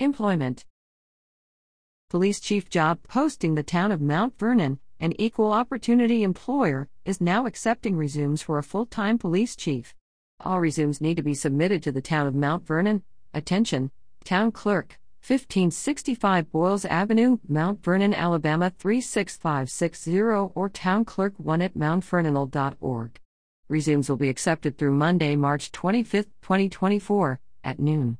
Employment Police Chief Job posting The town of Mount Vernon, an equal opportunity employer, is now accepting resumes for a full time police chief. All resumes need to be submitted to the town of Mount Vernon. Attention, Town Clerk, 1565 Boyles Avenue, Mount Vernon, Alabama 36560 or townclerk1 at mountvernon.org. Resumes will be accepted through Monday, March 25, 2024, at noon.